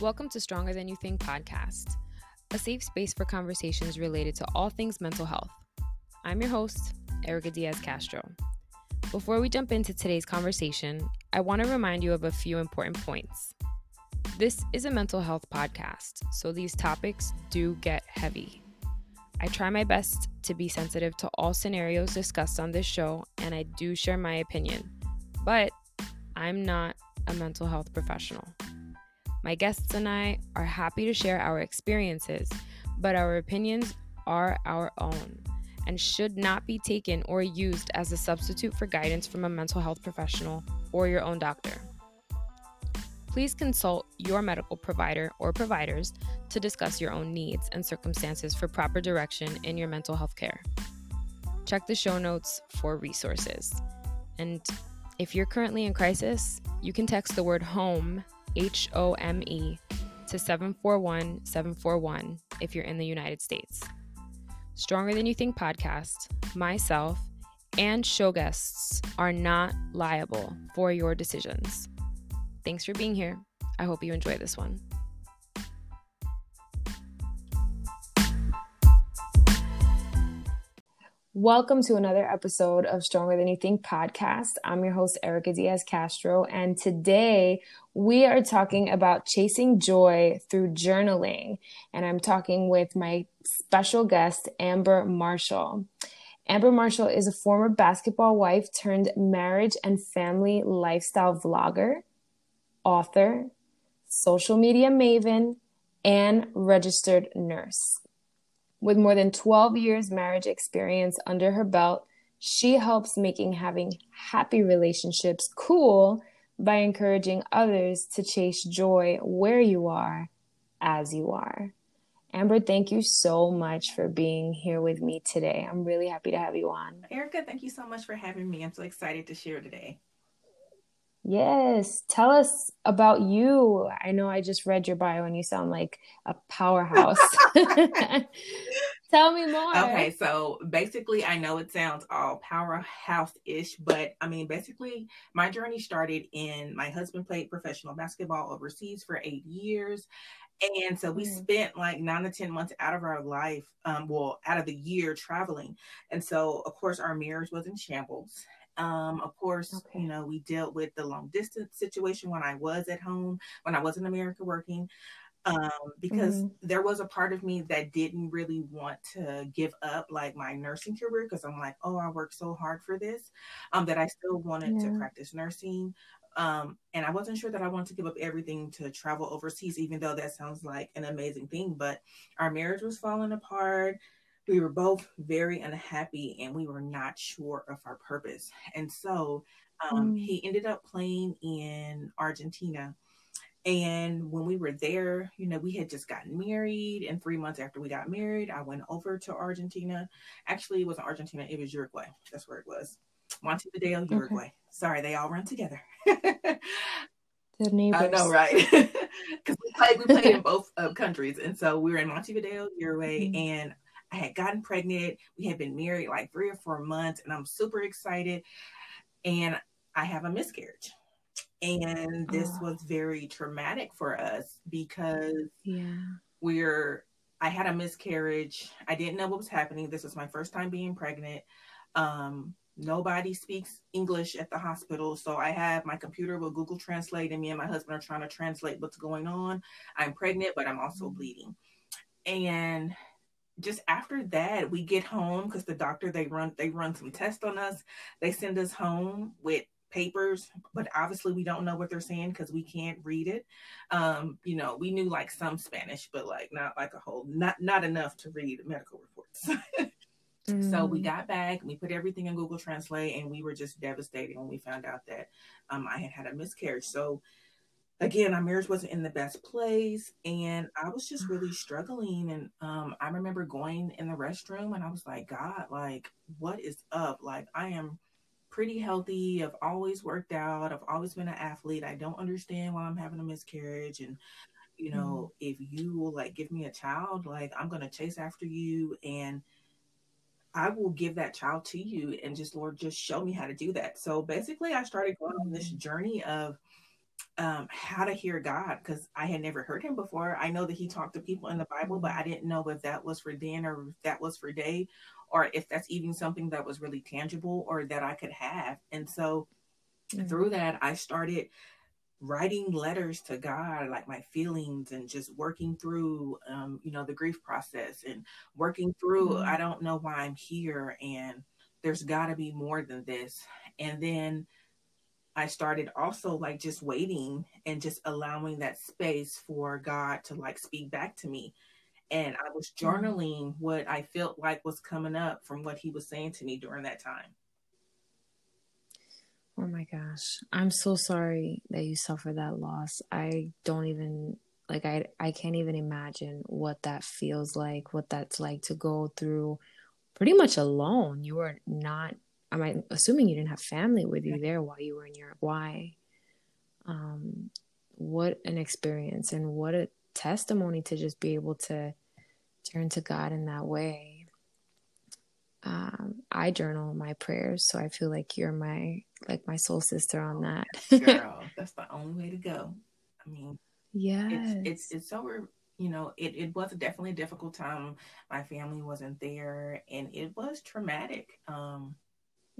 Welcome to Stronger Than You Think podcast, a safe space for conversations related to all things mental health. I'm your host, Erica Diaz Castro. Before we jump into today's conversation, I want to remind you of a few important points. This is a mental health podcast, so these topics do get heavy. I try my best to be sensitive to all scenarios discussed on this show, and I do share my opinion, but I'm not a mental health professional. My guests and I are happy to share our experiences, but our opinions are our own and should not be taken or used as a substitute for guidance from a mental health professional or your own doctor. Please consult your medical provider or providers to discuss your own needs and circumstances for proper direction in your mental health care. Check the show notes for resources. And if you're currently in crisis, you can text the word HOME H O M E, to 741 741 if you're in the United States. Stronger Than You Think podcast, myself, and show guests are not liable for your decisions. Thanks for being here. I hope you enjoy this one. Welcome to another episode of Stronger Than You Think podcast. I'm your host, Erica Diaz Castro, and today we are talking about chasing joy through journaling. And I'm talking with my special guest, Amber Marshall. Amber Marshall is a former basketball wife turned marriage and family lifestyle vlogger, author, social media maven, and registered nurse. With more than 12 years marriage experience under her belt, she helps making having happy relationships cool by encouraging others to chase joy where you are as you are. Amber, thank you so much for being here with me today. I'm really happy to have you on. Erica, thank you so much for having me. I'm so excited to share today. Yes, tell us about you. I know I just read your bio and you sound like a powerhouse. tell me more. Okay, so basically, I know it sounds all powerhouse ish, but I mean, basically, my journey started in my husband played professional basketball overseas for eight years. And so we mm. spent like nine to 10 months out of our life, um, well, out of the year traveling. And so, of course, our marriage was in shambles. Um, of course, okay. you know, we dealt with the long distance situation when I was at home, when I was in America working, um, because mm-hmm. there was a part of me that didn't really want to give up like my nursing career because I'm like, oh, I worked so hard for this, um, that I still wanted yeah. to practice nursing. Um, and I wasn't sure that I wanted to give up everything to travel overseas, even though that sounds like an amazing thing. But our marriage was falling apart we were both very unhappy and we were not sure of our purpose. And so um, mm. he ended up playing in Argentina. And when we were there, you know, we had just gotten married. And three months after we got married, I went over to Argentina. Actually, it wasn't Argentina, it was Uruguay. That's where it was. Montevideo, Uruguay. Okay. Sorry, they all run together. the neighbors. I know, right? Because we played, we played in both uh, countries. And so we were in Montevideo, Uruguay, mm-hmm. and I had gotten pregnant. We had been married like three or four months, and I'm super excited. And I have a miscarriage. And this oh. was very traumatic for us because yeah. we're I had a miscarriage. I didn't know what was happening. This was my first time being pregnant. Um, nobody speaks English at the hospital. So I have my computer with Google Translate, and me and my husband are trying to translate what's going on. I'm pregnant, but I'm also mm. bleeding. And just after that, we get home because the doctor they run they run some tests on us. They send us home with papers, but obviously we don't know what they're saying because we can't read it. Um, you know, we knew like some Spanish, but like not like a whole not not enough to read medical reports. mm. So we mm. got back, we put everything in Google Translate, and we were just devastated when we found out that um, I had had a miscarriage. So again, our marriage wasn't in the best place, and I was just really struggling. And um, I remember going in the restroom, and I was like, God, like, what is up? Like, I am pretty healthy. I've always worked out. I've always been an athlete. I don't understand why I'm having a miscarriage. And you know, mm. if you will like give me a child, like I'm gonna chase after you and I will give that child to you and just Lord just show me how to do that. So basically I started going on this mm. journey of um, how to hear God because I had never heard him before. I know that he talked to people in the Bible, but I didn't know if that was for Dan or if that was for Day or if that's even something that was really tangible or that I could have. And so mm-hmm. through that, I started writing letters to God, like my feelings, and just working through, um, you know, the grief process and working through, mm-hmm. I don't know why I'm here, and there's got to be more than this. And then I started also like just waiting and just allowing that space for God to like speak back to me. And I was mm-hmm. journaling what I felt like was coming up from what he was saying to me during that time. Oh my gosh. I'm so sorry that you suffered that loss. I don't even like I I can't even imagine what that feels like, what that's like to go through pretty much alone. You are not I'm assuming you didn't have family with you there while you were in Europe. Why? Um what an experience and what a testimony to just be able to turn to God in that way um, I journal my prayers, so I feel like you're my like my soul sister on that. Girl, that's the only way to go. I mean, yeah, it's, it's it's so you know it it was definitely a difficult time. My family wasn't there, and it was traumatic. Um,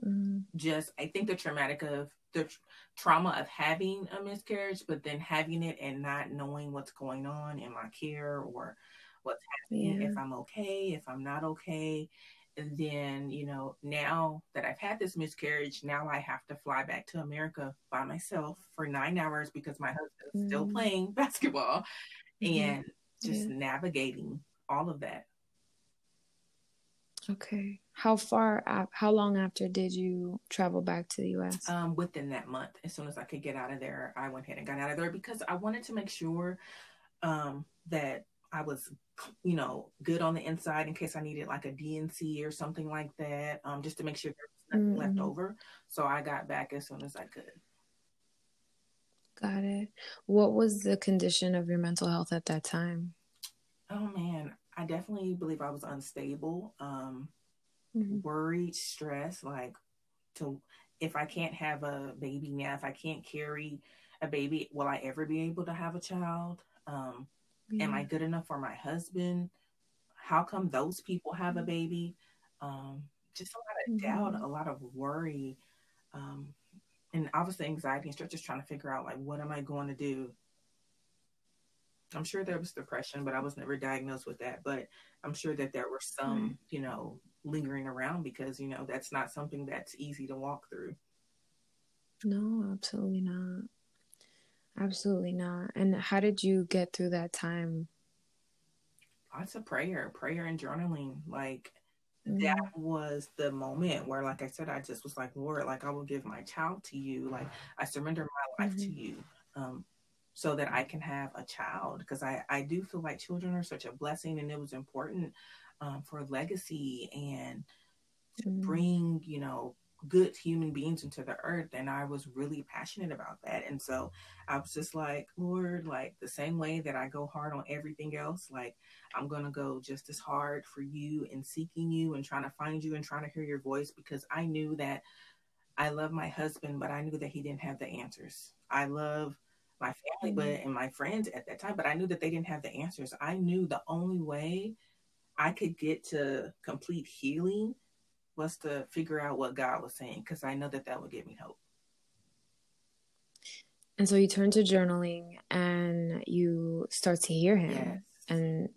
mm. just I think the traumatic of the tr- trauma of having a miscarriage, but then having it and not knowing what's going on in my care or what's happening, yeah. if I'm okay, if I'm not okay and then you know now that i've had this miscarriage now i have to fly back to america by myself for nine hours because my husband's mm. still playing basketball mm-hmm. and just yeah. navigating all of that okay how far how long after did you travel back to the us um, within that month as soon as i could get out of there i went ahead and got out of there because i wanted to make sure um, that I was, you know, good on the inside in case I needed like a D&C or something like that, um, just to make sure there was nothing mm-hmm. left over. So I got back as soon as I could. Got it. What was the condition of your mental health at that time? Oh man, I definitely believe I was unstable, um, mm-hmm. worried, stressed. Like, to if I can't have a baby now, if I can't carry a baby, will I ever be able to have a child? Um, yeah. Am I good enough for my husband? How come those people have a mm-hmm. baby? Um, just a lot of mm-hmm. doubt, a lot of worry, um, and obviously anxiety and stress. Just trying to figure out like, what am I going to do? I'm sure there was depression, but I was never diagnosed with that. But I'm sure that there were some, mm-hmm. you know, lingering around because you know that's not something that's easy to walk through. No, absolutely not. Absolutely not. And how did you get through that time? Lots of prayer, prayer and journaling. Like mm-hmm. that was the moment where, like I said, I just was like, Lord, like I will give my child to you. Like I surrender my life mm-hmm. to you. Um, so that I can have a child because I, I do feel like children are such a blessing and it was important um, for legacy and to mm-hmm. bring, you know, good human beings into the earth and i was really passionate about that and so i was just like lord like the same way that i go hard on everything else like i'm gonna go just as hard for you and seeking you and trying to find you and trying to hear your voice because i knew that i love my husband but i knew that he didn't have the answers i love my family but mm-hmm. and my friends at that time but i knew that they didn't have the answers i knew the only way i could get to complete healing was to figure out what God was saying because I know that that would give me hope. And so you turn to journaling and you start to hear him. Yes. And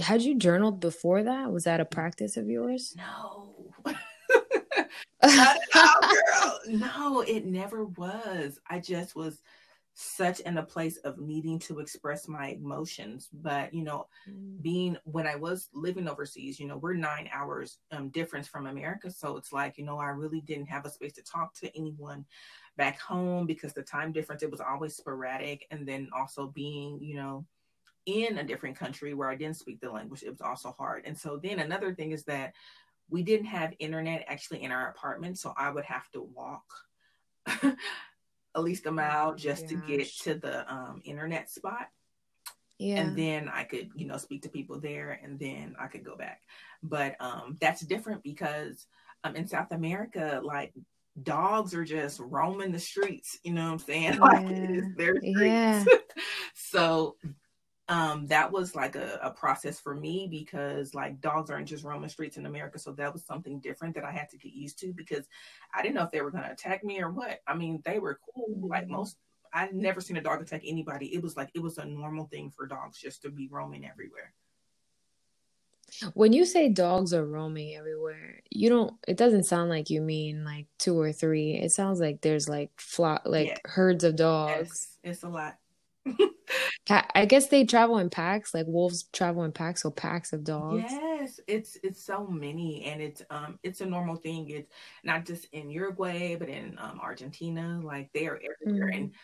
had you journaled before that? Was that a practice of yours? No. All, girl. No, it never was. I just was such in a place of needing to express my emotions. But you know mm. being when i was living overseas you know we're nine hours um, difference from america. So it's like you know i really didn't have a space to talk to anyone back home because the time difference it was always sporadic. And then also being you know in a different country where i didn't speak the language it was also hard. And so then another thing is that we didn't have internet actually in our apartment. So i would have to walk at least a mile just Gosh. to get to the um, internet spot. Yeah. And then I could, you know, speak to people there and then I could go back. But um, that's different because um, in South America, like dogs are just roaming the streets. You know what I'm saying? Yeah. Like their streets. Yeah. so um, that was like a, a, process for me because like dogs aren't just roaming streets in America. So that was something different that I had to get used to because I didn't know if they were going to attack me or what. I mean, they were cool. Like mm-hmm. most, I'd never seen a dog attack anybody. It was like, it was a normal thing for dogs just to be roaming everywhere. When you say dogs are roaming everywhere, you don't. It doesn't sound like you mean like two or three. It sounds like there's like flock, like yes. herds of dogs. Yes, it's a lot. I guess they travel in packs, like wolves travel in packs, so packs of dogs. Yes, it's it's so many, and it's um it's a normal thing. It's not just in Uruguay, but in um, Argentina. Like they are everywhere, mm-hmm. and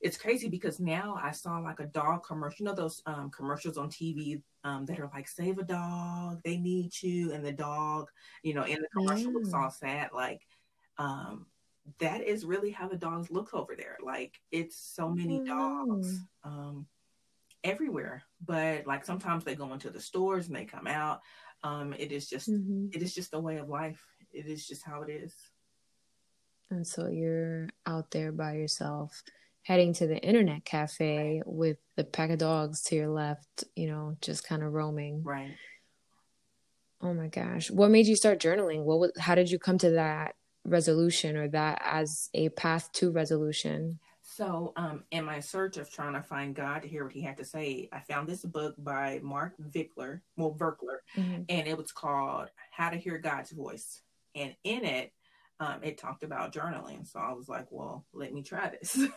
it's crazy because now I saw like a dog commercial. You know those um, commercials on TV um, that are like "Save a dog, they need you," and the dog, you know, in the commercial looks all sad. Like um, that is really how the dogs look over there. Like it's so many dogs um, everywhere. But like sometimes they go into the stores and they come out. Um, it is just mm-hmm. it is just a way of life. It is just how it is. And so you're out there by yourself, heading to the internet cafe with the pack of dogs to your left, you know, just kind of roaming. Right. Oh my gosh. What made you start journaling? What was how did you come to that resolution or that as a path to resolution? So, um, in my search of trying to find God to hear what He had to say, I found this book by Mark Vickler, well, Virkler, mm-hmm. and it was called How to Hear God's Voice. And in it, um, it talked about journaling. So I was like, well, let me try this. so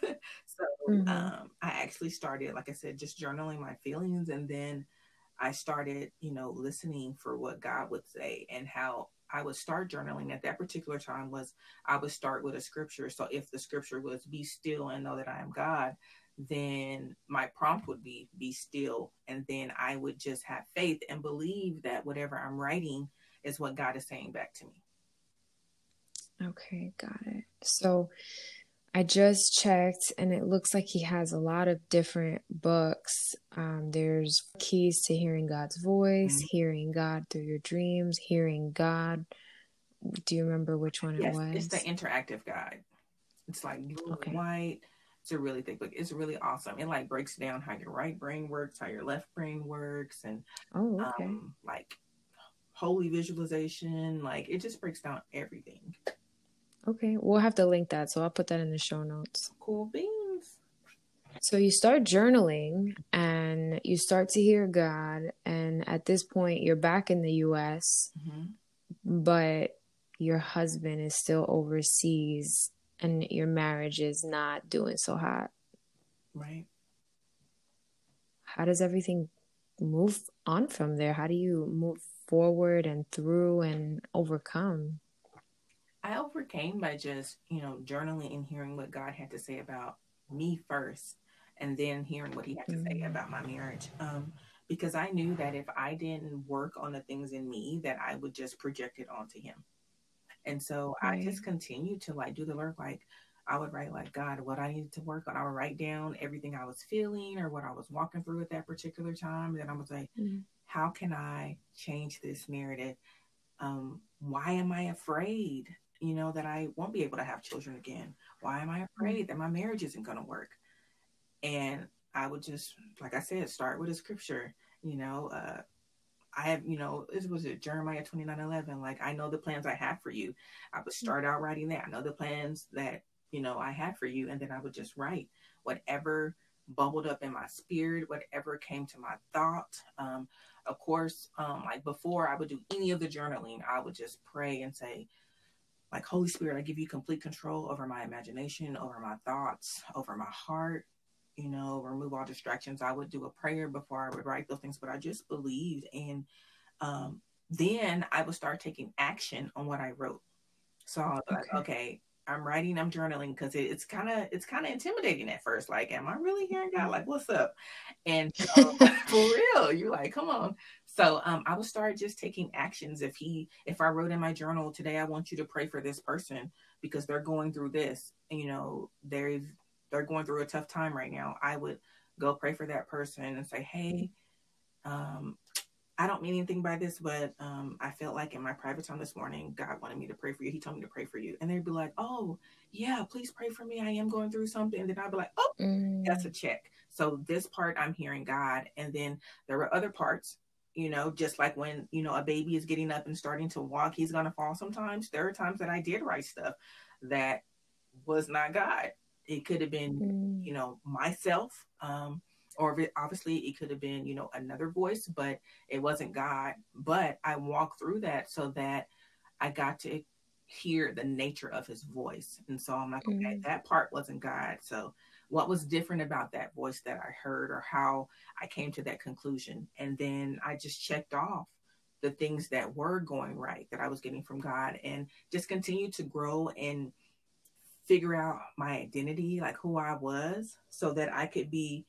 mm-hmm. um, I actually started, like I said, just journaling my feelings. And then I started, you know, listening for what God would say and how I would start journaling at that particular time was I would start with a scripture. So if the scripture was be still and know that I am God, then my prompt would be be still and then I would just have faith and believe that whatever I'm writing is what God is saying back to me. Okay, got it. So I just checked and it looks like he has a lot of different books. Um, there's Keys to Hearing God's Voice, mm-hmm. Hearing God Through Your Dreams, Hearing God. Do you remember which one yes, it was? It's the interactive guide. It's like blue okay. and white. It's a really thick book. It's really awesome. It like breaks down how your right brain works, how your left brain works, and oh, okay. um, like holy visualization. Like it just breaks down everything. Okay, we'll have to link that, so I'll put that in the show notes. Cool beans. So you start journaling and you start to hear God, and at this point, you're back in the US, mm-hmm. but your husband is still overseas and your marriage is not doing so hot. Right. How does everything move on from there? How do you move forward and through and overcome? I overcame by just, you know, journaling and hearing what God had to say about me first and then hearing what he had to say mm. about my marriage. Um, because I knew that if I didn't work on the things in me, that I would just project it onto him. And so right. I just continued to like do the work. Like I would write like God, what I needed to work on. I would write down everything I was feeling or what I was walking through at that particular time. And then I was like, mm-hmm. how can I change this narrative? Um, why am I afraid? You know, that I won't be able to have children again? Why am I afraid that my marriage isn't going to work? And I would just, like I said, start with a scripture. You know, uh, I have, you know, this was it Jeremiah 29 11. Like, I know the plans I have for you. I would start out writing that. I know the plans that, you know, I had for you. And then I would just write whatever bubbled up in my spirit, whatever came to my thought. Um, of course, um, like before I would do any of the journaling, I would just pray and say, like holy spirit i give you complete control over my imagination over my thoughts over my heart you know remove all distractions. I would do a prayer before i would write those things but i just believed and um, then i would start taking action on what i wrote. So i was okay. like okay. I'm writing i'm journaling because it, it's kind of it's kind of intimidating at first like am i really hearing god? Like what's up? And so, for real you're like come on so um, I would start just taking actions. If he, if I wrote in my journal today, I want you to pray for this person because they're going through this. You know, they've they're going through a tough time right now. I would go pray for that person and say, hey, um, I I don't mean anything by this, but um, I felt like in my private time this morning, God wanted me to pray for you. He told me to pray for you. And they'd be like, oh, yeah, please pray for me. I am going through something. And then I'd be like, oh, mm. that's a check. So this part, I'm hearing God. And then there were other parts, you know, just like when, you know, a baby is getting up and starting to walk, he's going to fall sometimes. There are times that I did write stuff that was not God. It could have been, mm. you know, myself. Um, or obviously it could have been you know another voice but it wasn't god but i walked through that so that i got to hear the nature of his voice and so i'm like okay mm-hmm. that part wasn't god so what was different about that voice that i heard or how i came to that conclusion and then i just checked off the things that were going right that i was getting from god and just continue to grow and figure out my identity like who i was so that i could be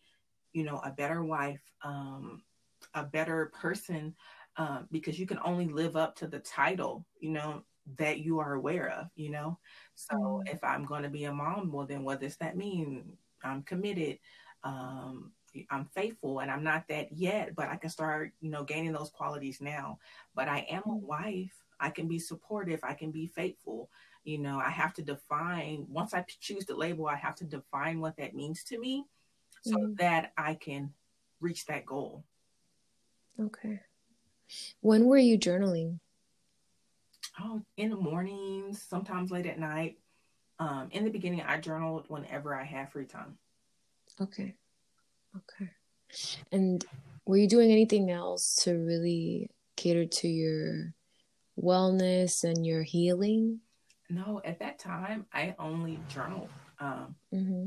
you know, a better wife, um, a better person, um, because you can only live up to the title, you know, that you are aware of, you know. So mm. if I'm going to be a mom, well, then what does that mean? I'm committed. Um, I'm faithful and I'm not that yet, but I can start, you know, gaining those qualities now. But I am a mm. wife. I can be supportive. I can be faithful. You know, I have to define, once I choose the label, I have to define what that means to me so mm that I can reach that goal. Okay. When were you journaling? Oh, in the mornings, sometimes late at night. Um, in the beginning, I journaled whenever I had free time. Okay. Okay. And were you doing anything else to really cater to your wellness and your healing? No, at that time, I only journaled. Um, mm-hmm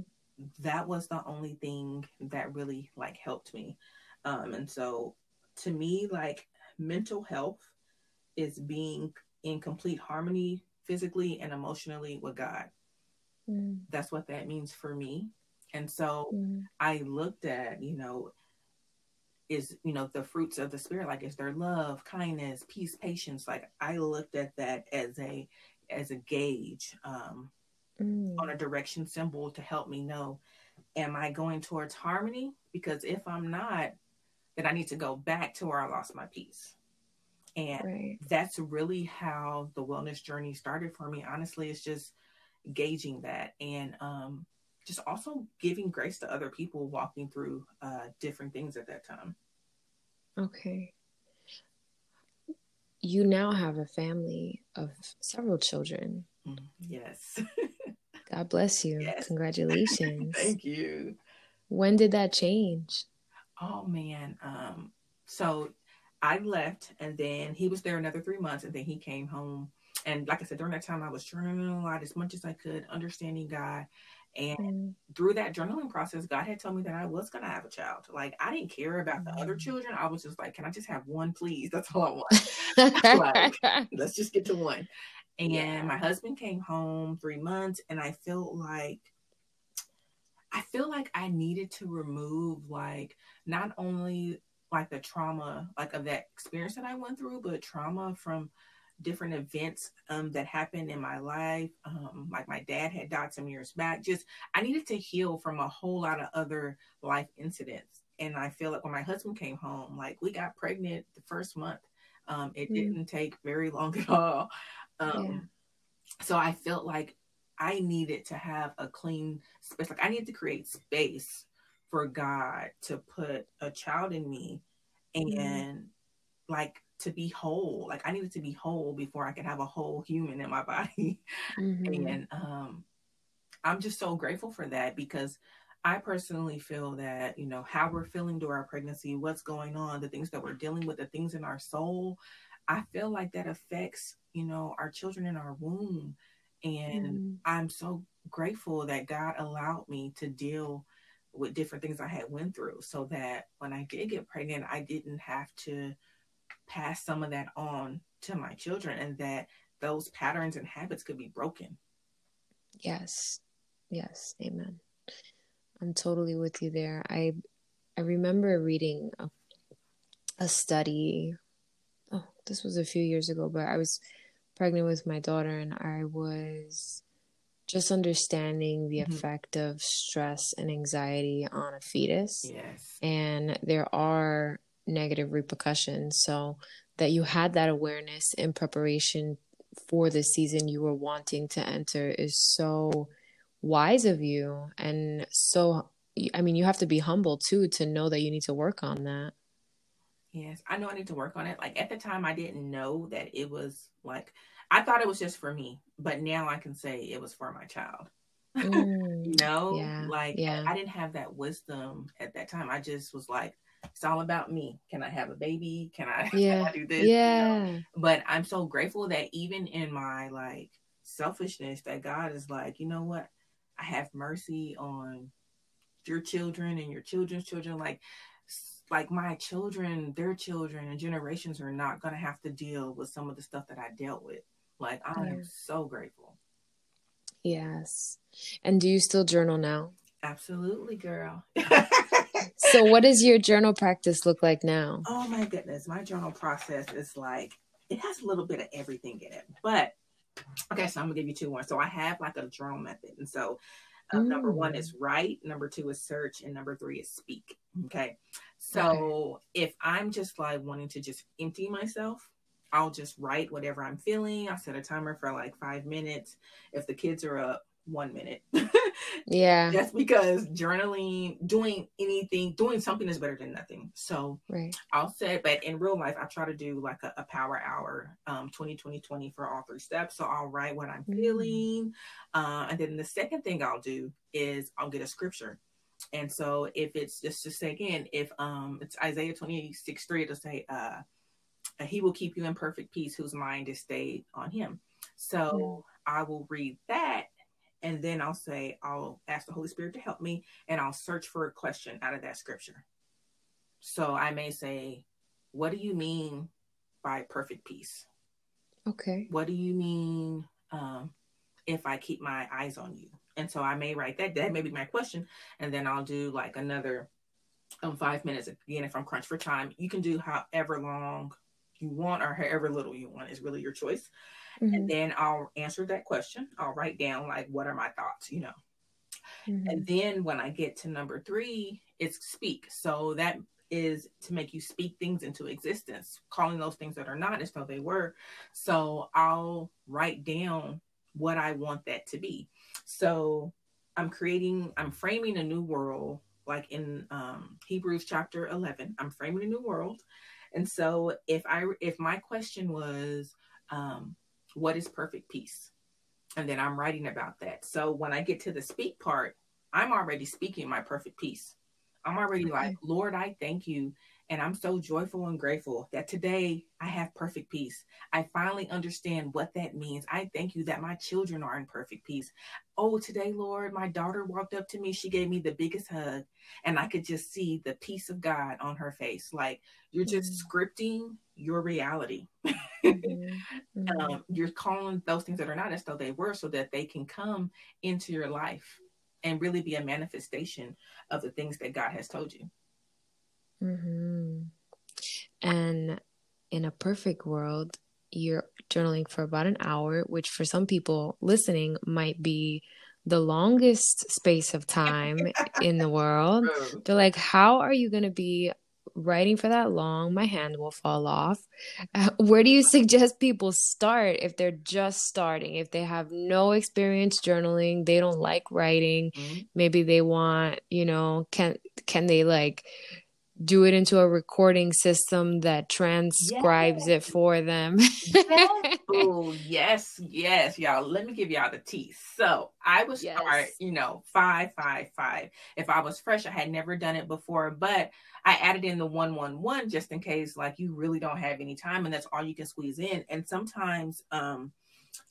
that was the only thing that really like helped me. Um, and so to me, like mental health is being in complete harmony physically and emotionally with God. Mm. That's what that means for me. And so mm. I looked at, you know, is, you know, the fruits of the spirit, like is there love, kindness, peace, patience. Like I looked at that as a as a gauge. Um, mm. on a direction symbol to help me know am I going towards harmony? Because if I'm not, then I need to go back to where I lost my peace. And right. that's really how the wellness journey started for me. Honestly, it's just gauging that and um, just also giving grace to other people walking through uh, different things at that time. Okay. You now have a family of several children. Mm, yes. God bless you. Yes. Congratulations. Thank you. When did that change? Oh man. Um, so I left and then he was there another three months and then he came home. And like I said, during that time I was journaling a lot as much as I could, understanding God. And mm. through that journaling process, God had told me that I was gonna have a child. Like I didn't care about the other mm. children. I was just like, can I just have one, please? That's all I want. like, let's just get to one. And yeah. my husband came home three months, and I felt like I feel like I needed to remove like not only like the trauma like of that experience that I went through, but trauma from different events um, that happened in my life. Um, like my dad had died some years back. Just I needed to heal from a whole lot of other life incidents. And I feel like when my husband came home, like we got pregnant the first month. Um, it mm. didn't take very long at all. Um, yeah. So I felt like I needed to have a clean space. Like I needed to create space for God to put a child in me mm-hmm. and mm. like to be whole. Like I needed to be whole before I could have a whole human in my body. Mm-hmm. And um, I'm just so grateful for that because I personally feel that, you know, how we're feeling during our pregnancy, what's going on, the things that we're dealing with, the things in our soul, I feel like that affects, you know, our children in our womb. And mm-hmm. I'm so grateful that God allowed me to deal with different things I had went through so that when I did get pregnant, I didn't have to pass some of that on to my children and that those patterns and habits could be broken. Yes. Yes. Amen. I'm totally with you there. I I remember reading a, a study oh, this was a few years ago, but I was pregnant with my daughter and I was just understanding the mm-hmm. effect of stress and anxiety on a fetus. Yes. And there are negative repercussions. So that you had that awareness in preparation for the season you were wanting to enter is so wise of you and so I mean you have to be humble too to know that you need to work on that. Yes, I know I need to work on it. Like at the time I didn't know that it was like I thought it was just for me, but now I can say it was for my child. Mm, you know, yeah, like yeah. I, I didn't have that wisdom at that time. I just was like, it's all about me. Can I have a baby? Can I, yeah. Can I do this? Yeah. You know? But I'm so grateful that even in my like selfishness, that God is like, you know what? I have mercy on your children and your children's children. Like, like my children, their children and generations are not going to have to deal with some of the stuff that I dealt with. Like, I am so grateful. Yes. And do you still journal now? Absolutely, girl. so what does your journal practice look like now? Oh my goodness. My journal process is like it has a little bit of everything in it. But okay, so I'm gonna give you two more. So I have like a journal method. And so um, mm. number one is mm. write, number two is search, and number three is speak. Okay. So okay. if I'm just like wanting to just empty myself, I'll just write whatever I'm feeling. I'll set a timer for like five minutes. If the kids are up, one minute. yeah. Just because journaling, doing anything, doing something is better than nothing. So right. I'll say, but in real life, I try to do like a, a power hour, um, 20, 20, 20 for all three steps. So I'll write what I'm mm-hmm. feeling. Uh, and then the second thing I'll do is I'll get a scripture. And so if it's just to say again, if um it's Isaiah 26, 3, it'll say, uh, he will keep you in perfect peace whose mind is stayed on him. So mm. I will read that and then I'll say, I'll ask the Holy Spirit to help me and I'll search for a question out of that scripture. So I may say, What do you mean by perfect peace? Okay. What do you mean um, if I keep my eyes on you? And so I may write that. That may be my question. And then I'll do like another um, five minutes. Again, if I'm crunched for time, you can do however long you want or however little you want is really your choice. Mm-hmm. And then I'll answer that question. I'll write down like what are my thoughts, you know. Mm-hmm. And then when I get to number three, it's speak. So that is to make you speak things into existence, calling those things that are not as though they were. So I'll write down what I want that to be. So I'm creating, I'm framing a new world, like in um, Hebrews chapter 11. I'm framing a new world. And so if I, if my question was, um, what is perfect peace? And then I'm writing about that. So when I get to the speak part, I'm already speaking my perfect peace. I'm already like, Lord, I thank you. And I'm so joyful and grateful that today I have perfect peace. I finally understand what that means. I thank you that my children are in perfect peace. Oh, today, Lord, my daughter walked up to me. She gave me the biggest hug, and I could just see the peace of God on her face. Like you're just mm-hmm. scripting your reality. Mm-hmm. um, you're calling those things that are not as though they were so that they can come into your life and really be a manifestation of the things that God has told you. Mm-hmm. And in a perfect world, you're journaling for about an hour, which for some people listening might be the longest space of time in the world. They're like, how are you going to be writing for that long, my hand will fall off. Uh, where do you suggest people start if they're just starting? If they have no experience journaling, they don't like writing, mm-hmm. maybe they want, you know, can can they like do it into a recording system that transcribes yes. it for them. yes. Oh, yes, yes, y'all. Let me give y'all the tea. So I was, yes. start, you know, five, five, five. If I was fresh, I had never done it before, but I added in the one, one, one just in case, like, you really don't have any time and that's all you can squeeze in. And sometimes, um,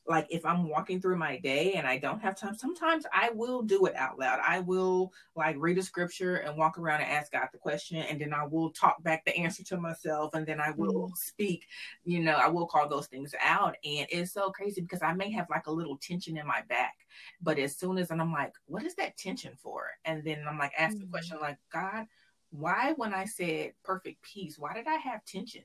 like if I'm walking through my day and I don't have time, sometimes I will do it out loud. I will like read a scripture and walk around and ask God the question, and then I will talk back the answer to myself, and then I will mm. speak, you know, I will call those things out. And it's so crazy because I may have like a little tension in my back, but as soon as and I'm like, what is that tension for? And then I'm like, ask the question, like, God, why when I said perfect peace, why did I have tension?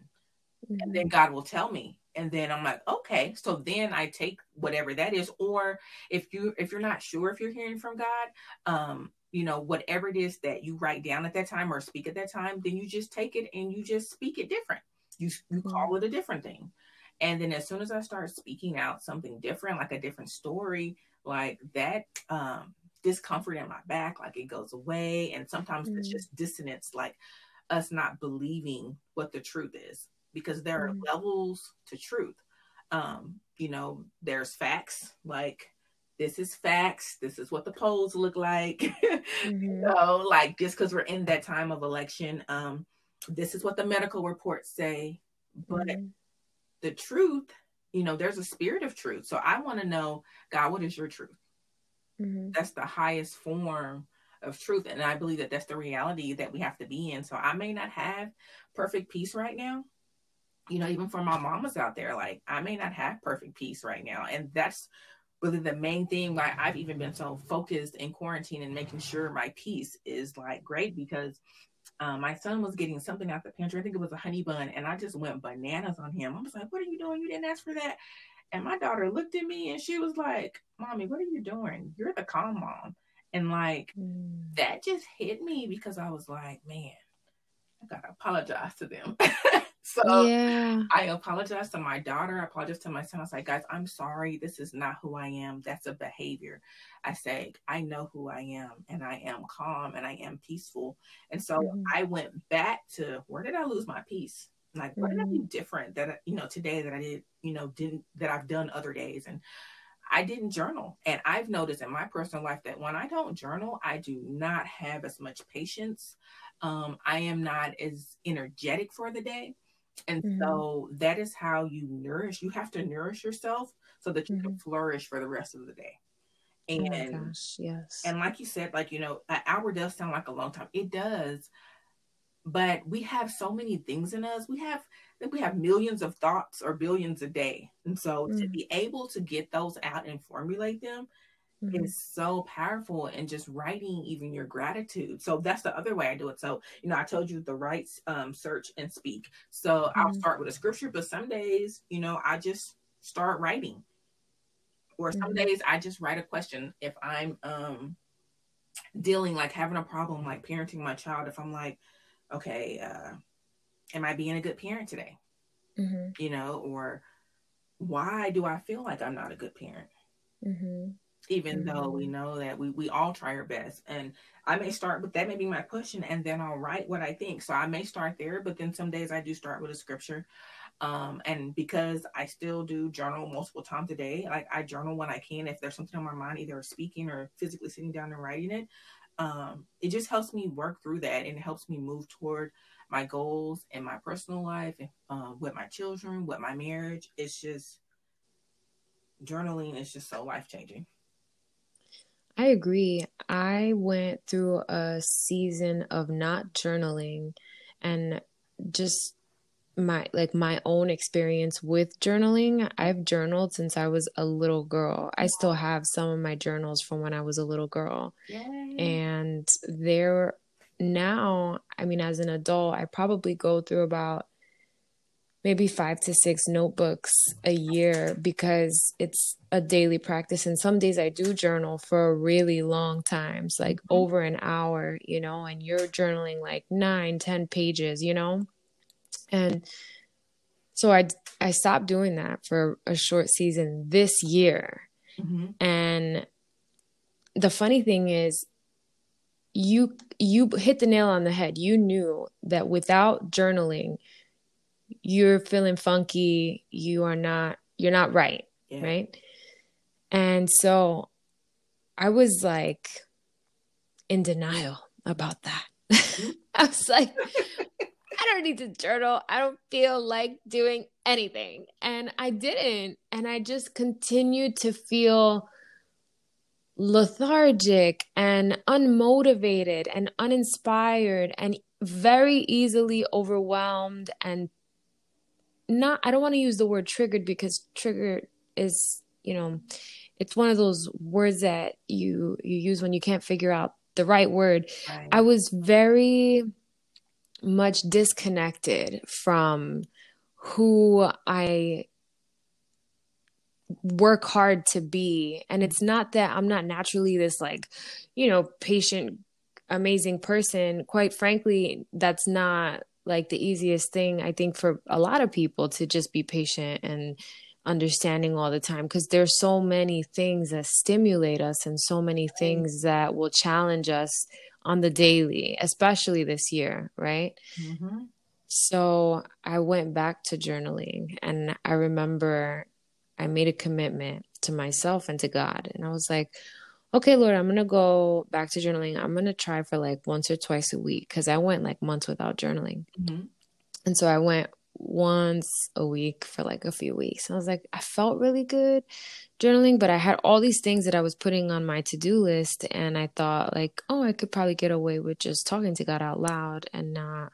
Mm-hmm. and then God will tell me. And then I'm like, okay. So then I take whatever that is. Or if you if you're not sure if you're hearing from God, um, you know, whatever it is that you write down at that time or speak at that time, then you just take it and you just speak it different. You you call mm-hmm. it a different thing. And then as soon as I start speaking out something different, like a different story, like that um discomfort in my back, like it goes away. And sometimes mm. it's just dissonance, like us not believing what the truth is, because there are levels to truth. Um, you know, there's facts, like this is facts, this is what the polls look like. mm-hmm. know, like just because we're in that time of election, um, this is what the medical reports say. But mm. the truth, you know, there's a spirit of truth. So I want to know, God, what is your truth? Mm-hmm. That's the highest form of truth. And I believe that that's the reality that we have to be in. So I may not have perfect peace right now. You know, even for my mamas out there, like I may not have perfect peace right now. And that's really the main thing why I've even been so focused in quarantine and making sure my peace is like great because um, my son was getting something out the pantry. I think it was a honey bun, and I just went bananas on him. I was like, "What are you doing? You didn't ask for that." And my daughter looked at me and she was like, Mommy, what are you doing? You're the calm mom. And like mm. that just hit me because I was like, man, I gotta apologize to them. so yeah. I apologize to my daughter. I apologize to my son. I was like, guys, I'm sorry. This is not who I am. That's a behavior. I say, I know who I am and I am calm and I am peaceful. And so mm. I went back to where did I lose my peace? Like, what mm-hmm. did I do mm-hmm. different that you know today that I did, you know, didn't that I've done other days? And I didn't journal. And I've noticed in my personal life that when I don't journal, I do not have as much patience. Um, I am not as energetic for the day. And mm-hmm. so that is how you nourish. You have to nourish yourself so that you mm-hmm. can flourish for the rest of the day. Oh and oh gosh, yes. And like you said, like, you know, an hour does sound like a long time. It does but we have so many things in us we have we have millions of thoughts or billions a day and so mm-hmm. to mm. be able to get those out and formulate them mm-hmm. is so powerful and just writing even your gratitude so that's the other way i do it so you know i told you the right um, search and speak so mm-hmm. i'll start with a scripture but some days you know i just start writing or some mm-hmm. days i just write a question if i'm um dealing like having a problem like parenting my child if i'm like okay, uh, am I being a good parent today? Mm-hmm. You know, or why do I feel like I'm not a good parent? Mm-hmm. Even mm-hmm. though we know that we, we all try our best. And I may start with that, may be my question, and then I'll write what I think. So I may start there, but then some days I do start with a scripture. Um, and because I still do journal multiple times a day, like I journal when I can, if there's something on my mind, either speaking or physically sitting down and writing it, um, it just helps me work through that and it helps me move toward my goals in my personal life uh, with my children with my marriage it's just journaling is just so life changing i agree. I went through a season of not journaling and just my like my own experience with journaling. I've journaled since i was a little girl. I still have some of my journals from when i was a little girl. Yay. and there now i mean as an adult i probably go through about maybe five to six notebooks a year because it's a daily practice and some days i do journal for really long times like mm-hmm. over an hour you know and you're journaling like nine ten pages you know and so I I stopped doing that for a short season this year. Mm-hmm. And the funny thing is you you hit the nail on the head. You knew that without journaling you're feeling funky, you are not you're not right, yeah. right? And so I was like in denial about that. I was like, I don't need to journal. I don't feel like doing anything. And I didn't. And I just continued to feel lethargic and unmotivated and uninspired and very easily overwhelmed and not I don't want to use the word triggered because triggered is, you know, it's one of those words that you you use when you can't figure out the right word. Right. I was very much disconnected from who I work hard to be. And it's not that I'm not naturally this like, you know, patient, amazing person. Quite frankly, that's not like the easiest thing I think for a lot of people to just be patient and understanding all the time because there's so many things that stimulate us and so many things that will challenge us on the daily, especially this year, right? Mm-hmm. So I went back to journaling and I remember I made a commitment to myself and to God. And I was like, okay, Lord, I'm going to go back to journaling. I'm going to try for like once or twice a week because I went like months without journaling. Mm-hmm. And so I went once a week for like a few weeks. And I was like, I felt really good journaling, but I had all these things that I was putting on my to do list. And I thought, like, oh, I could probably get away with just talking to God out loud and not,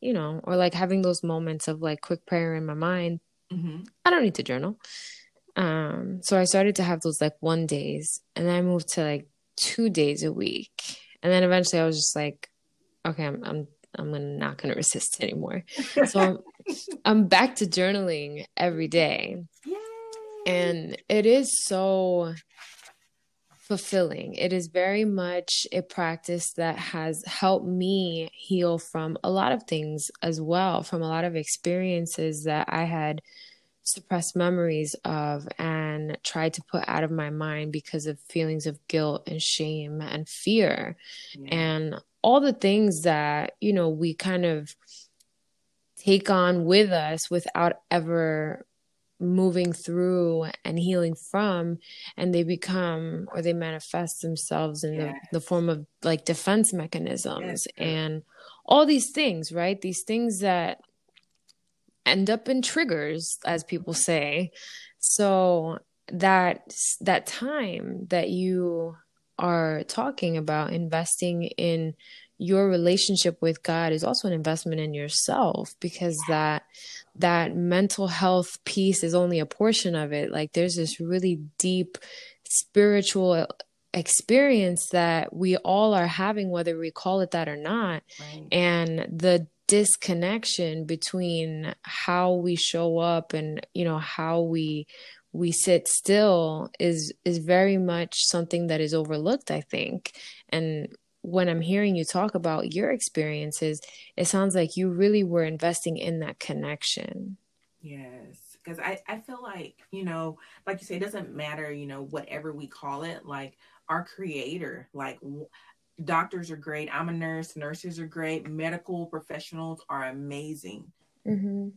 you know, or like having those moments of like quick prayer in my mind. Mm-hmm. I don't need to journal. Um, so I started to have those like one days, and then I moved to like two days a week. And then eventually I was just like, okay, I'm, I'm I'm not going to resist anymore. So I'm, I'm, back to journaling every day. Yay. And it is so fulfilling. It is very much a practice that has helped me heal from a lot of things as well, from a lot of experiences that I had suppressed memories of and tried to put out of my mind because of feelings of guilt and shame and fear. Yeah. And all the things that you know we kind of take on with us without ever moving through and healing from and they become or they manifest themselves in yes. the, the form of like defense mechanisms yes. and all these things right these things that end up in triggers as people say. So that that time that you are talking about investing in your relationship with God is also an investment in yourself because that that mental health piece is only a portion of it. Like there's this really deep spiritual experience that we all are having whether we call it that or not. Right. and the disconnection between how we show up and you know how we we sit still is is very much something that is overlooked i think. And when i'm hearing you talk about your experiences it sounds like you really were investing in that connection. Yes because I, I feel like you know like you say it doesn't matter you know whatever we call it like our creator like doctors are great. I'm a nurse. Nurses are great. Medical professionals are amazing. Mm-hmm.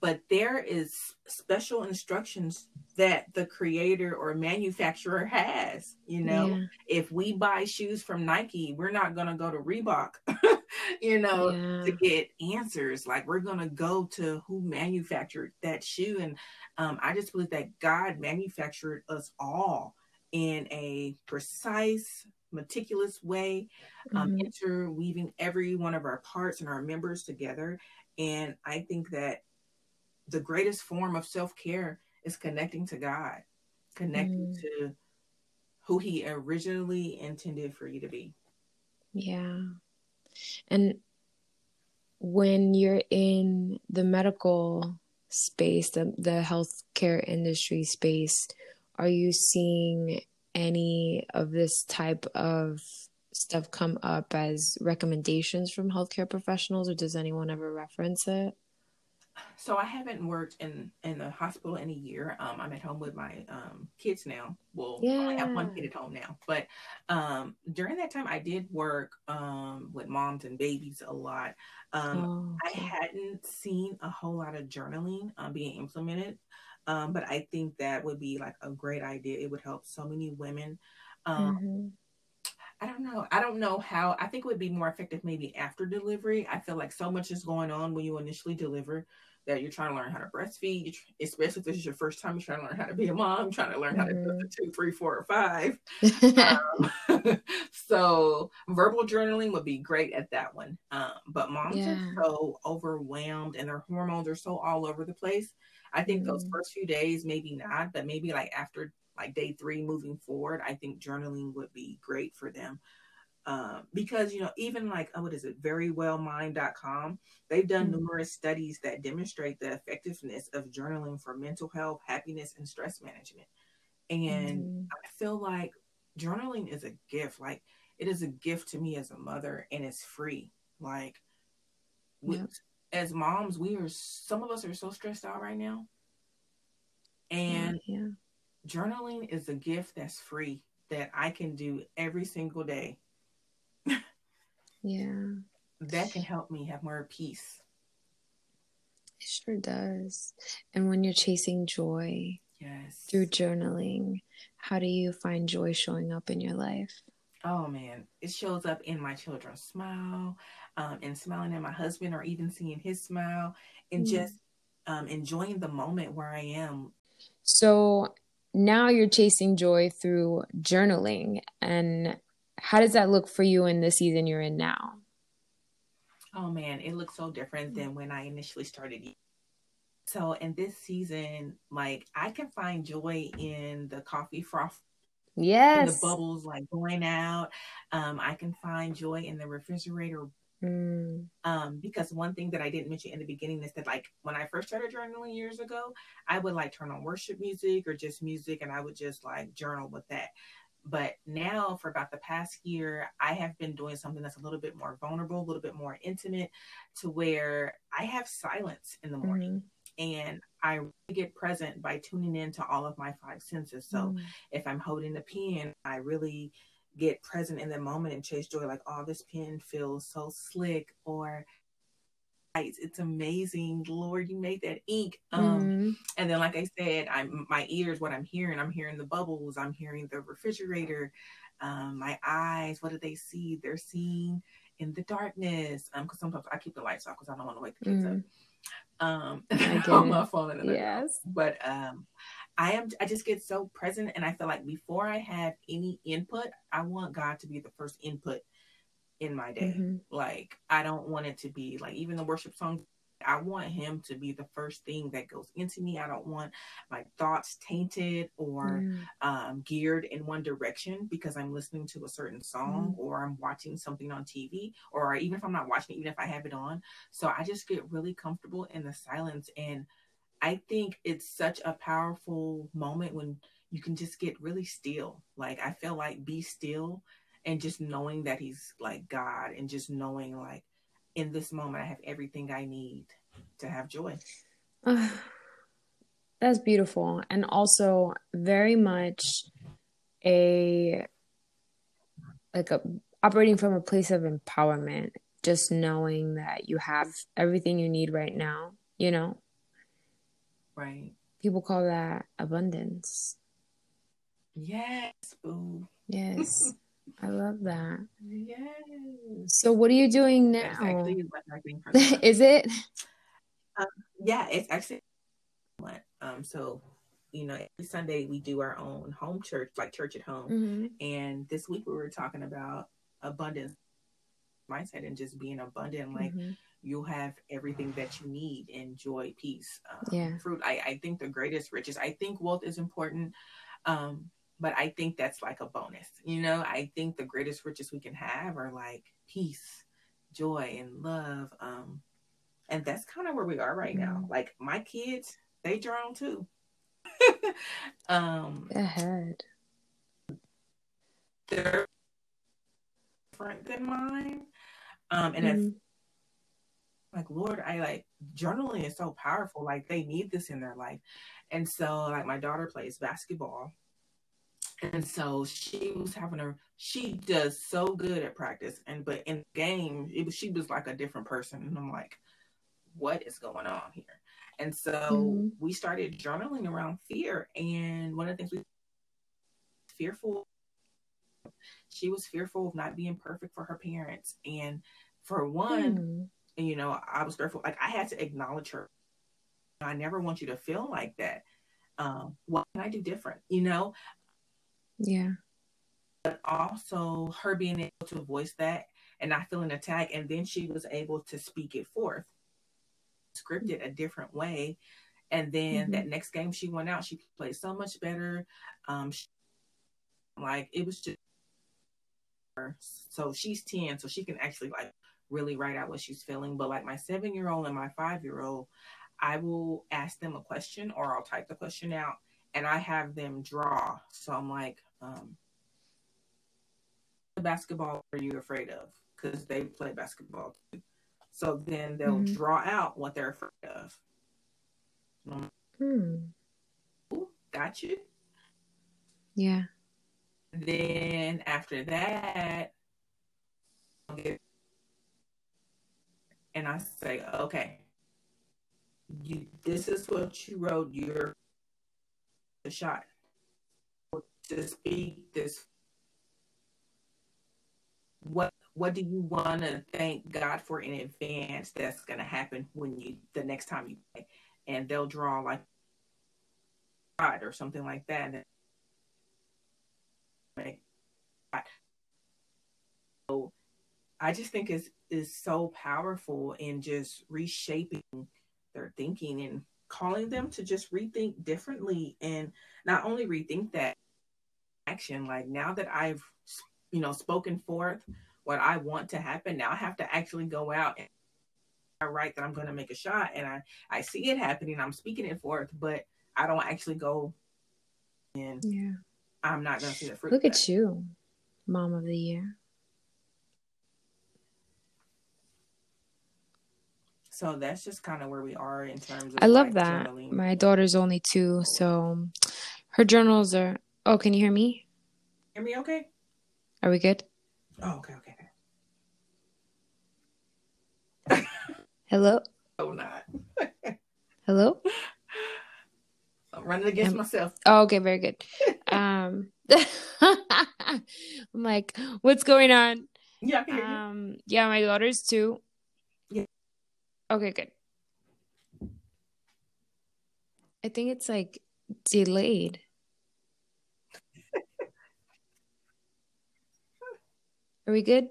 But there is special instructions that the creator or manufacturer has you know? Yeah. if we buy shoes from nike we're not going to go to reebok you know yeah. to get answers. Like we're going to go to who manufactured that shoe. And um, i just believe that god manufactured us all in a precise meticulous way um, mm-hmm. interweaving every one of our parts and our members together and i think that the greatest form of self-care is connecting to God, connecting mm. to who he originally intended for you to be. Yeah. And when you're in the medical space, the, the healthcare industry space, are you seeing any of this type of stuff come up as recommendations from healthcare professionals, or does anyone ever reference it? so I haven't worked in in the hospital in a year. Um, I'm at home with my um, kids now. Well, yeah. I have one kid at home now, but um, during that time, I did work um, with moms and babies a lot. Um, oh, okay. I hadn't seen a whole lot of journaling um, being implemented, but I think that would be like a great idea. It would help so many women. Mm-hmm. I don't know. I don't know how. I think it would be more effective maybe after delivery. I feel like so much is going on when you initially deliver that you're trying to learn how to breastfeed, especially if this is your first time, you're trying to learn how to be a mom, trying to learn how to do the mm-hmm. two, three, four, or five. um, so verbal journaling would be great at that one. Um, but moms yeah. are so overwhelmed and their hormones are so all over the place. I think mm-hmm. those first few days, maybe not, but maybe like after like day three moving forward, I think journaling would be great for them. um, because you know even like oh, what is it verywellmind.com they've done mm-hmm. numerous studies that demonstrate the effectiveness of journaling for mental health happiness and stress management and mm-hmm. i feel like journaling is a gift like it is a gift to me as a mother and it's free like we, as moms we are some of us are so stressed out right now and yeah, yeah. journaling is a gift that's free that i can do every single day yeah. That can help me have more peace. It sure does. And when you're chasing joy yes. through journaling, how do you find joy showing up in your life? Oh man, it shows up in my children's smile, um, and smiling at my husband, or even seeing his smile, and mm. just um, enjoying the moment where I am. So now you're chasing joy through journaling, and how does that look for you in the season you're in now? Oh man, it looks so different than when I initially started. So in this season, like I can find joy in the coffee froth. Yes. the bubbles like going out. Um, I can find joy in the refrigerator. Mm. Um, because one thing that I didn't mention in the beginning is that like when I first started journaling years ago, I would like turn on worship music or just music and I would just like journal with that. But now, for about the past year, I have been doing something that's a little bit more vulnerable, a little bit more intimate, to where I have silence in the morning. Mm-hmm. And I get present by tuning in to all of my five senses. So mm-hmm. if I'm holding a pen, I really get present in the moment and chase joy, like, oh, this pen feels so slick, or it's amazing. Lord, you made that ink. Um, mm-hmm. And then, like I said, I'm my ears, what I'm hearing, I'm hearing the bubbles, I'm hearing the refrigerator. Um, my eyes, what do they see? They're seeing in the darkness. Um, because sometimes I keep the lights off because I don't want to wake the kids mm-hmm. up. Um, on my phone. yes. But um, I am. I just get so present, and I feel like before I have any input, I want God to be the first input in my day. Mm-hmm. Like I don't want it to be like even the worship songs. I want him to be the first thing that goes into me. I don't want my thoughts tainted or mm. um, geared in one direction because I'm listening to a certain song mm. or I'm watching something on TV or even if I'm not watching it, even if I have it on. So I just get really comfortable in the silence. And I think it's such a powerful moment when you can just get really still. Like I feel like be still and just knowing that he's like God and just knowing like in this moment I have everything I need to have joy. Uh, that's beautiful. And also very much a like a operating from a place of empowerment just knowing that you have everything you need right now you know? Right. People call that abundance. Yes boo. Yes I love that. Yes. So, what are you doing now? Is it? Um, yeah, it's actually. Um, so, you know, every Sunday we do our own home church, like church at home. Mm-hmm. And this week we were talking about abundance mindset and just being abundant. Like mm-hmm. you'll have everything that you need in joy, peace, um, yeah. fruit. I, I think the greatest riches. I think wealth is important. Um, but I think that's like a bonus. You know, I think the greatest riches we can have are like peace, joy, and love. Um, and that's kind of where we are right mm-hmm. now. Like my kids, they drown too. um, ahead. They're different than mine. Um, and mm-hmm. like, Lord, I like journaling is so powerful. Like they need this in their life. And so, like, my daughter plays basketball and so she was having her. she does so good at practice and but in game it was she was like a different person and i'm like what is going on here and so mm-hmm. we started journaling around fear and one of the things we fearful she was fearful of not being perfect for her parents and for one mm-hmm. you know i was fearful like i had to acknowledge her i never want you to feel like that um, what can I do different? You know, yeah. But also her being able to voice that and not feeling attacked. And then she was able to speak it forth, scripted a different way. And then mm-hmm. that next game she went out, she played so much better. Um, she, like it was just So she's 10, so she can actually like really write out what she's feeling. But like my seven year old and my five year old, I will ask them a question or I'll type the question out and I have them draw. So I'm like, um, basketball are you afraid of? Because they play basketball too. So then they'll mm-hmm. draw out what they're afraid of. Hmm. Ooh, got you. Yeah. Then after that, and I say, okay, you, this is what you wrote. You're the shot to speak this. What what do you want to thank God for in advance that's going to happen when you the next time you play? And they'll draw like God or something like that. So I just think is is so powerful in just reshaping their thinking and calling them to just rethink differently and not only rethink that action like now that I've you know spoken forth what I want to happen now I have to actually go out and I write that I'm going to make a shot and I I see it happening I'm speaking it forth but I don't actually go and yeah I'm not going to see the fruit look at you mom of the year So that's just kind of where we are in terms of. I love like that. Journaling. My daughter's only two, so her journals are. Oh, can you hear me? Hear me? Okay. Are we good? Oh, okay, okay. Hello. Oh, not. Hello. I'm running against um, myself. Oh, okay, very good. um, I'm like, what's going on? Yeah, um, yeah, my daughter's two. Okay, good. I think it's like delayed. Are we good?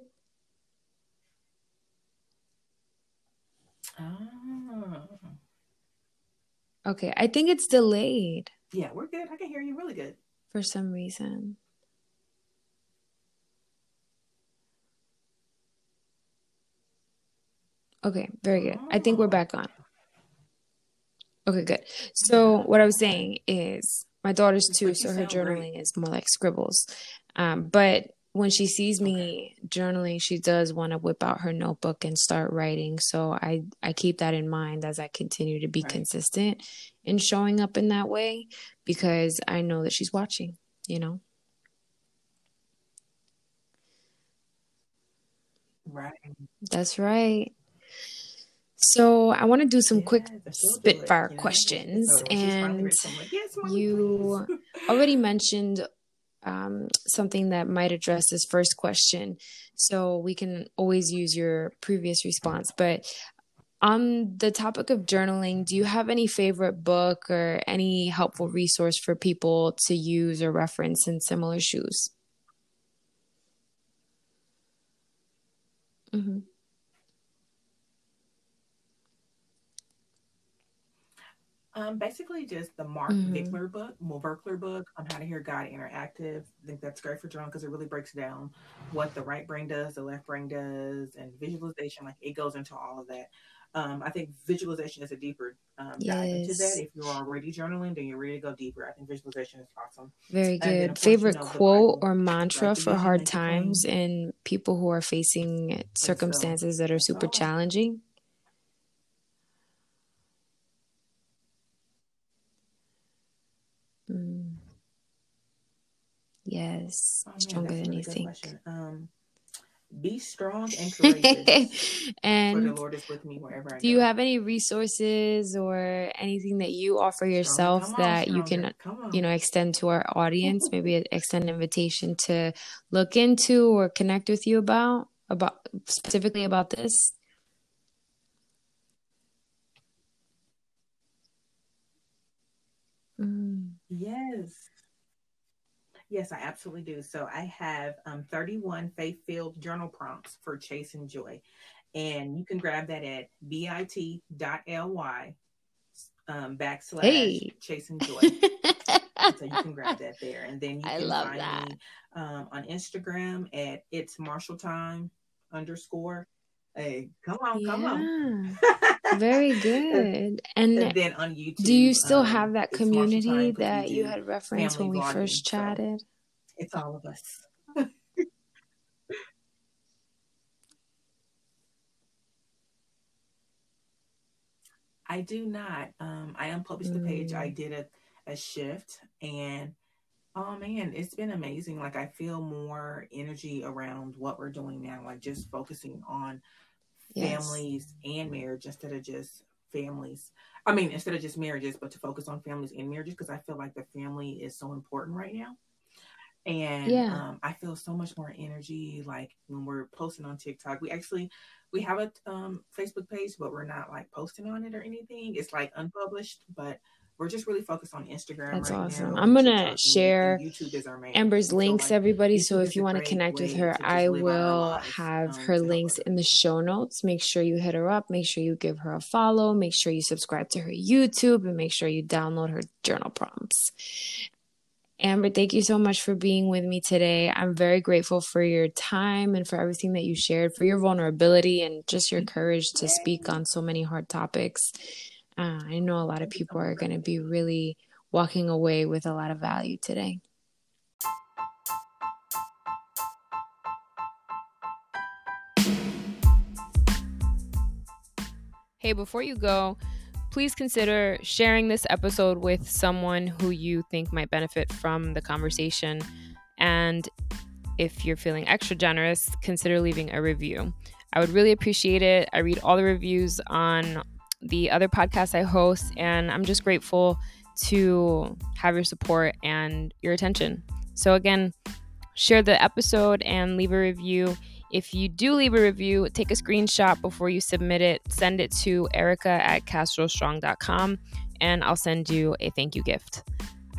Oh. Okay, I think it's delayed. Yeah, we're good. I can hear you really good. For some reason. Okay, very good. I think we're back on. Okay, good. So what I was saying is my daughter's two, so her journaling is more like scribbles. Um, but when she sees me journaling, she does want to whip out her notebook and start writing. So I I keep that in mind as I continue to be right. consistent in showing up in that way because I know that she's watching, you know. Right. That's right. So I want to do some quick spitfire questions, and you already mentioned um, something that might address this first question. So we can always use your previous response. But on the topic of journaling, do you have any favorite book or any helpful resource for people to use or reference in similar shoes? Mm-hmm. Um, basically just the Mark mm-hmm. Vickler book, Virkler book on how to hear God interactive. I think that's great for journaling because it really breaks down what the right brain does, the left brain does, and visualization. Like it goes into all of that. Um, I think visualization is a deeper um, yes. dive into that. If you're already journaling, then you're ready to go deeper. I think visualization is awesome. Very good. Favorite you know, quote or mantra like for hard times and people who are facing circumstances that are super challenging? Yes, oh, man, stronger than you think. Um, be strong and courageous. and for the Lord is with me wherever I do go. you have any resources or anything that you offer yourself on, that you can, you know, extend to our audience? Maybe extend an invitation to look into or connect with you about about specifically about this. Mm. Yes. Yes, I absolutely do. So I have um, 31 faith filled journal prompts for Chase and Joy. And you can grab that at bit.ly um, backslash hey. Chase and Joy. so you can grab that there. And then you I can find that. me um, on Instagram at it's Marshall time underscore. Hey, come on, come on. Very good. And, and then on YouTube. do you still um, have that community Time, but we that you had referenced when we first so chatted? It's all of us. I do not. Um, I unpublished the page. I Mm. did a, a shift and oh man, it's been amazing. Like I feel more energy around what we're doing now, like just focusing on Yes. families and marriage instead of just families. I mean, instead of just marriages, but to focus on families and marriages because I feel like the family is so important right now. And Yeah. um, I feel so much more energy like when we're posting on TikTok. We actually we have a um, Facebook page, but we're not like posting on it or anything. It's like unpublished, but we're just really focused on Instagram. That's right awesome. now, I'm gonna share and YouTube is our main. Amber's So, links, like, everybody. So if you want to connect with her, I live out our will have um, her links in the show notes. Make sure you hit her up. Make sure you give her a follow. Make sure you subscribe to her YouTube and make sure you download her journal prompts. Amber, thank you so much for being with me today. I'm very grateful for your time and for everything that you shared, for your vulnerability and just your courage to speak on so many hard topics. Uh, I know a lot of people are going to be really walking away with a lot of value today. Hey, before you go, please consider sharing this episode with someone who you think might benefit from the conversation. And if you're feeling extra generous, consider leaving a review. I would really appreciate it. I read all the reviews on the other podcasts I host, and I'm just grateful to have your support and your attention. So, again, share the episode and leave a review. If you do leave a review, take a screenshot before you submit it, send it to erica at castrostrong.com, and I'll send you a thank you gift.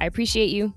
I appreciate you.